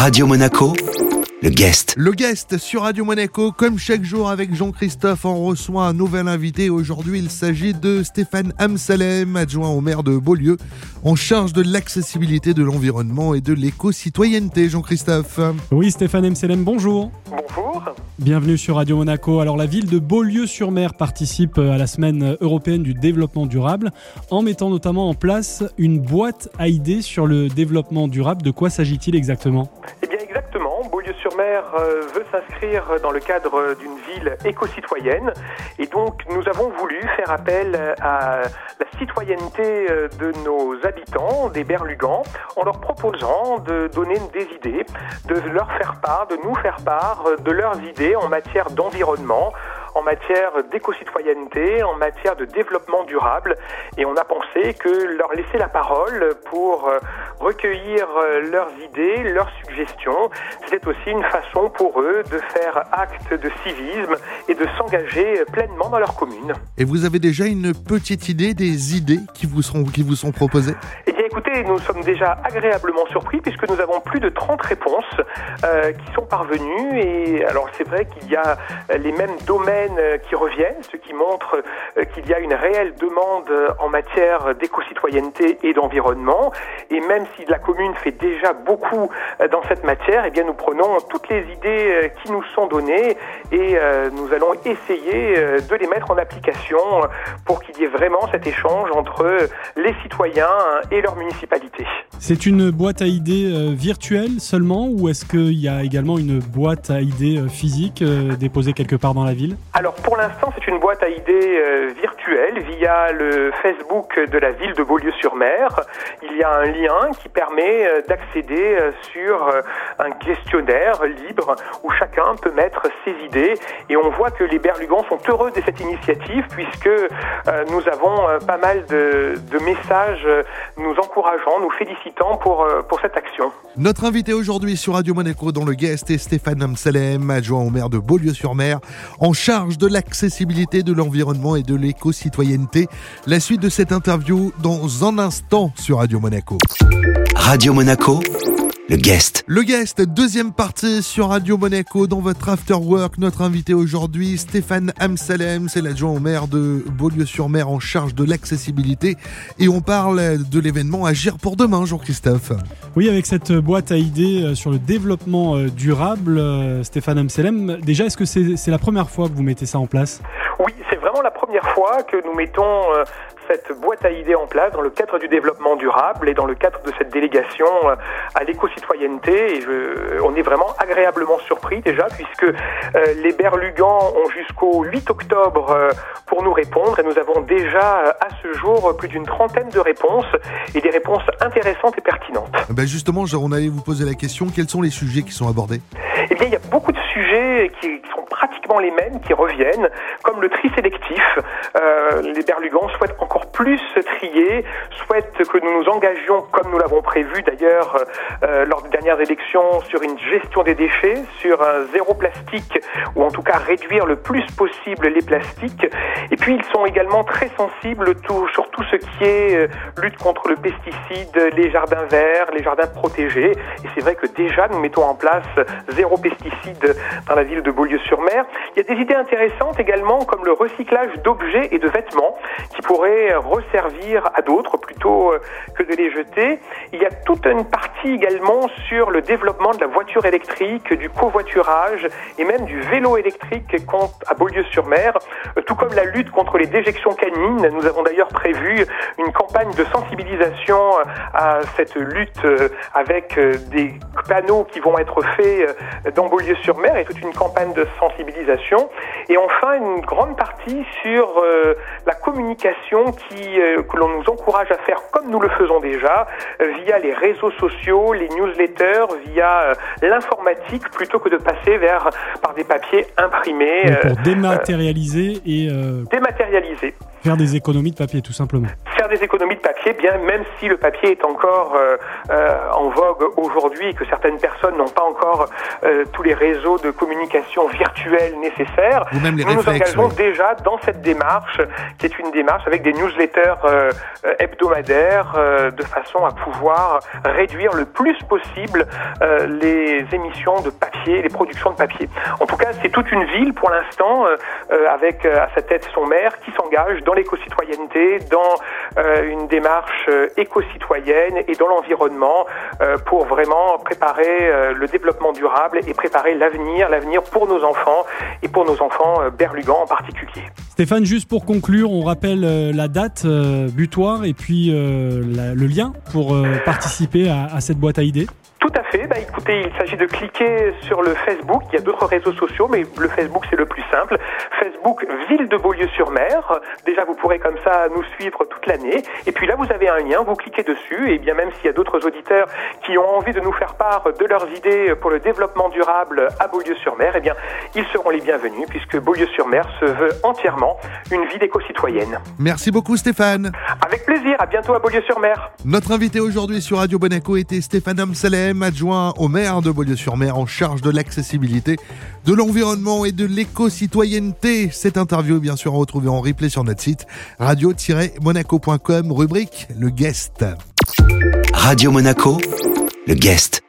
Radio Monaco, le guest. Le guest sur Radio Monaco, comme chaque jour avec Jean-Christophe, on reçoit un nouvel invité. Aujourd'hui, il s'agit de Stéphane Amsalem, adjoint au maire de Beaulieu, en charge de l'accessibilité de l'environnement et de l'éco-citoyenneté. Jean-Christophe. Oui, Stéphane Amsalem, bonjour. Bonjour. Bienvenue sur Radio Monaco. Alors la ville de Beaulieu-sur-Mer participe à la semaine européenne du développement durable en mettant notamment en place une boîte à idées sur le développement durable. De quoi s'agit-il exactement? Eh Beaulieu-sur-Mer euh, veut s'inscrire dans le cadre d'une ville éco-citoyenne. Et donc nous avons voulu faire appel à la citoyenneté euh, de nos habitants, des Berlugans, en leur proposant de donner des idées, de leur faire part, de nous faire part de leurs idées en matière d'environnement, en matière d'éco-citoyenneté, en matière de développement durable. Et on a pensé que leur laisser la parole pour euh, recueillir euh, leurs idées, leurs suggestions, c'était aussi une façon pour eux de faire acte de civisme et de s'engager pleinement dans leur commune. Et vous avez déjà une petite idée des idées qui vous sont, qui vous sont proposées? Eh bien écoutez, nous sommes déjà agréablement surpris puisque nous avons plus de 30 réponses euh, qui sont parvenues. Et alors c'est vrai qu'il y a les mêmes domaines euh, qui reviennent, ce qui montre euh, qu'il y a une réelle demande en matière d'éco-citoyenneté et d'environnement. Et même si la commune fait déjà beaucoup euh, dans cette matière, eh bien nous prenons toutes les idées euh, qui nous sont données et euh, nous allons essayer euh, de les mettre en application euh, pour qu'il y ait vraiment cet échange entre euh, les citoyens et leur municipalité. C'est une boîte à idées euh, virtuelle seulement ou est-ce qu'il y a également une boîte à idées euh, physique euh, déposée quelque part dans la ville? Alors pour l'instant, c'est une boîte à idées virtuelle via le Facebook de la ville de Beaulieu-sur-Mer. Il y a un lien qui permet d'accéder sur un questionnaire libre où chacun peut mettre ses idées et on voit que les Berlugans sont heureux de cette initiative puisque nous avons pas mal de, de messages nous encourageant, nous félicitant pour, euh, pour cette action. Notre invité aujourd'hui sur Radio Monaco dans le guest est Stéphane Amsalem, adjoint au maire de Beaulieu-sur-Mer, en charge de l'accessibilité de l'environnement et de l'éco-citoyenneté. La suite de cette interview dans un instant sur Radio Monaco. Radio Monaco, le guest. Le guest, deuxième partie sur Radio Monaco dans votre After Work. Notre invité aujourd'hui, Stéphane Amsalem, c'est l'adjoint au maire de Beaulieu-sur-Mer en charge de l'accessibilité. Et on parle de l'événement Agir pour demain, Jean-Christophe. Oui, avec cette boîte à idées euh, sur le développement euh, durable, euh, Stéphane Amselem, déjà est-ce que c'est c'est la première fois que vous mettez ça en place? Oui, vraiment la première fois que nous mettons euh, cette boîte à idées en place dans le cadre du développement durable et dans le cadre de cette délégation euh, à l'éco-citoyenneté. Et on est vraiment agréablement surpris déjà puisque euh, les Berlugans ont jusqu'au 8 octobre pour nous répondre et nous avons déjà à ce jour plus d'une trentaine de réponses et des réponses intéressantes et pertinentes. Ben justement, on allait vous poser la question, quels sont les sujets qui sont abordés? Eh bien, il y a beaucoup de sujets qui sont pratiquement les mêmes, qui reviennent, comme le tri sélectif. Euh, les Berlugans souhaitent encore plus trier, souhaitent que nous nous engagions, comme nous l'avons prévu d'ailleurs euh, lors des dernières élections, sur une gestion des déchets, sur un zéro plastique, ou en tout cas réduire le plus possible les plastiques. Et puis, ils sont également très sensibles tout- sur tout ce qui est euh, lutte contre le pesticide, les jardins verts, les jardins protégés. Et c'est vrai que déjà, nous mettons en place zéro pesticide dans la ville de Beaulieu-sur-Mer. Il y a des idées intéressantes également, comme le recyclage d'objets et de vêtements qui pourraient resservir à d'autres plutôt euh, que de les jeter. Il y a toute une partie également sur le développement de la voiture électrique, du covoiturage et même du vélo électrique à Beaulieu-sur-Mer, Euh, tout comme la lutte contre les déjections canines. Nous avons d'ailleurs prévu une campagne de sensibilisation euh, à cette lutte avec des panneaux qui vont être faits dans Beaulieu-sur-Mer et toute une campagne de sensibilisation. Et enfin, une grande partie sur euh, la communication qui, euh, que l'on nous encourage à faire comme nous le faisons déjà, euh, via les réseaux sociaux, les newsletters, via euh, l'informatique, plutôt que de passer vers par des papiers imprimés, Donc, euh, Pour dématérialiser et euh, dématérialisés. faire des économies de papier tout simplement. Des économies de papier, bien même si le papier est encore euh, euh, en vogue aujourd'hui et que certaines personnes n'ont pas encore euh, tous les réseaux de communication virtuels nécessaires. Ou même les nous nous réflexes, engageons oui. déjà dans cette démarche, qui est une démarche avec des newsletters euh, hebdomadaires, euh, de façon à pouvoir réduire le plus possible euh, les émissions de papier, les productions de papier. En tout cas, c'est toute une ville pour l'instant, avec à sa tête son maire, qui s'engage dans l'éco-citoyenneté, dans une démarche euh, éco-citoyenne et dans l'environnement euh, pour vraiment préparer euh, le développement durable et préparer l'avenir, l'avenir pour nos enfants et pour nos enfants euh, berlugans en particulier. Stéphane, juste pour conclure, on rappelle euh, la date euh, butoir et puis euh, le lien pour euh, participer à cette boîte à idées. Tout à fait. Bah, écoutez, il s'agit de cliquer sur le Facebook. Il y a d'autres réseaux sociaux, mais le Facebook, c'est le plus simple. Facebook Ville de Beaulieu-sur-Mer. Déjà, vous pourrez comme ça nous suivre toute l'année. Et puis là, vous avez un lien, vous cliquez dessus. Et bien même s'il y a d'autres auditeurs qui ont envie de nous faire part de leurs idées pour le développement durable à Beaulieu-sur-Mer, eh bien, ils seront les bienvenus puisque Beaulieu-sur-Mer se veut entièrement une ville éco-citoyenne. Merci beaucoup Stéphane. Avec. À bientôt à Beaulieu-sur-Mer. Notre invité aujourd'hui sur Radio Monaco était Stéphane Amsalem, adjoint au maire de Beaulieu-sur-Mer en charge de l'accessibilité, de l'environnement et de l'éco-citoyenneté. Cette interview est bien sûr à retrouver en replay sur notre site radio-monaco.com, rubrique Le Guest. Radio Monaco, le guest.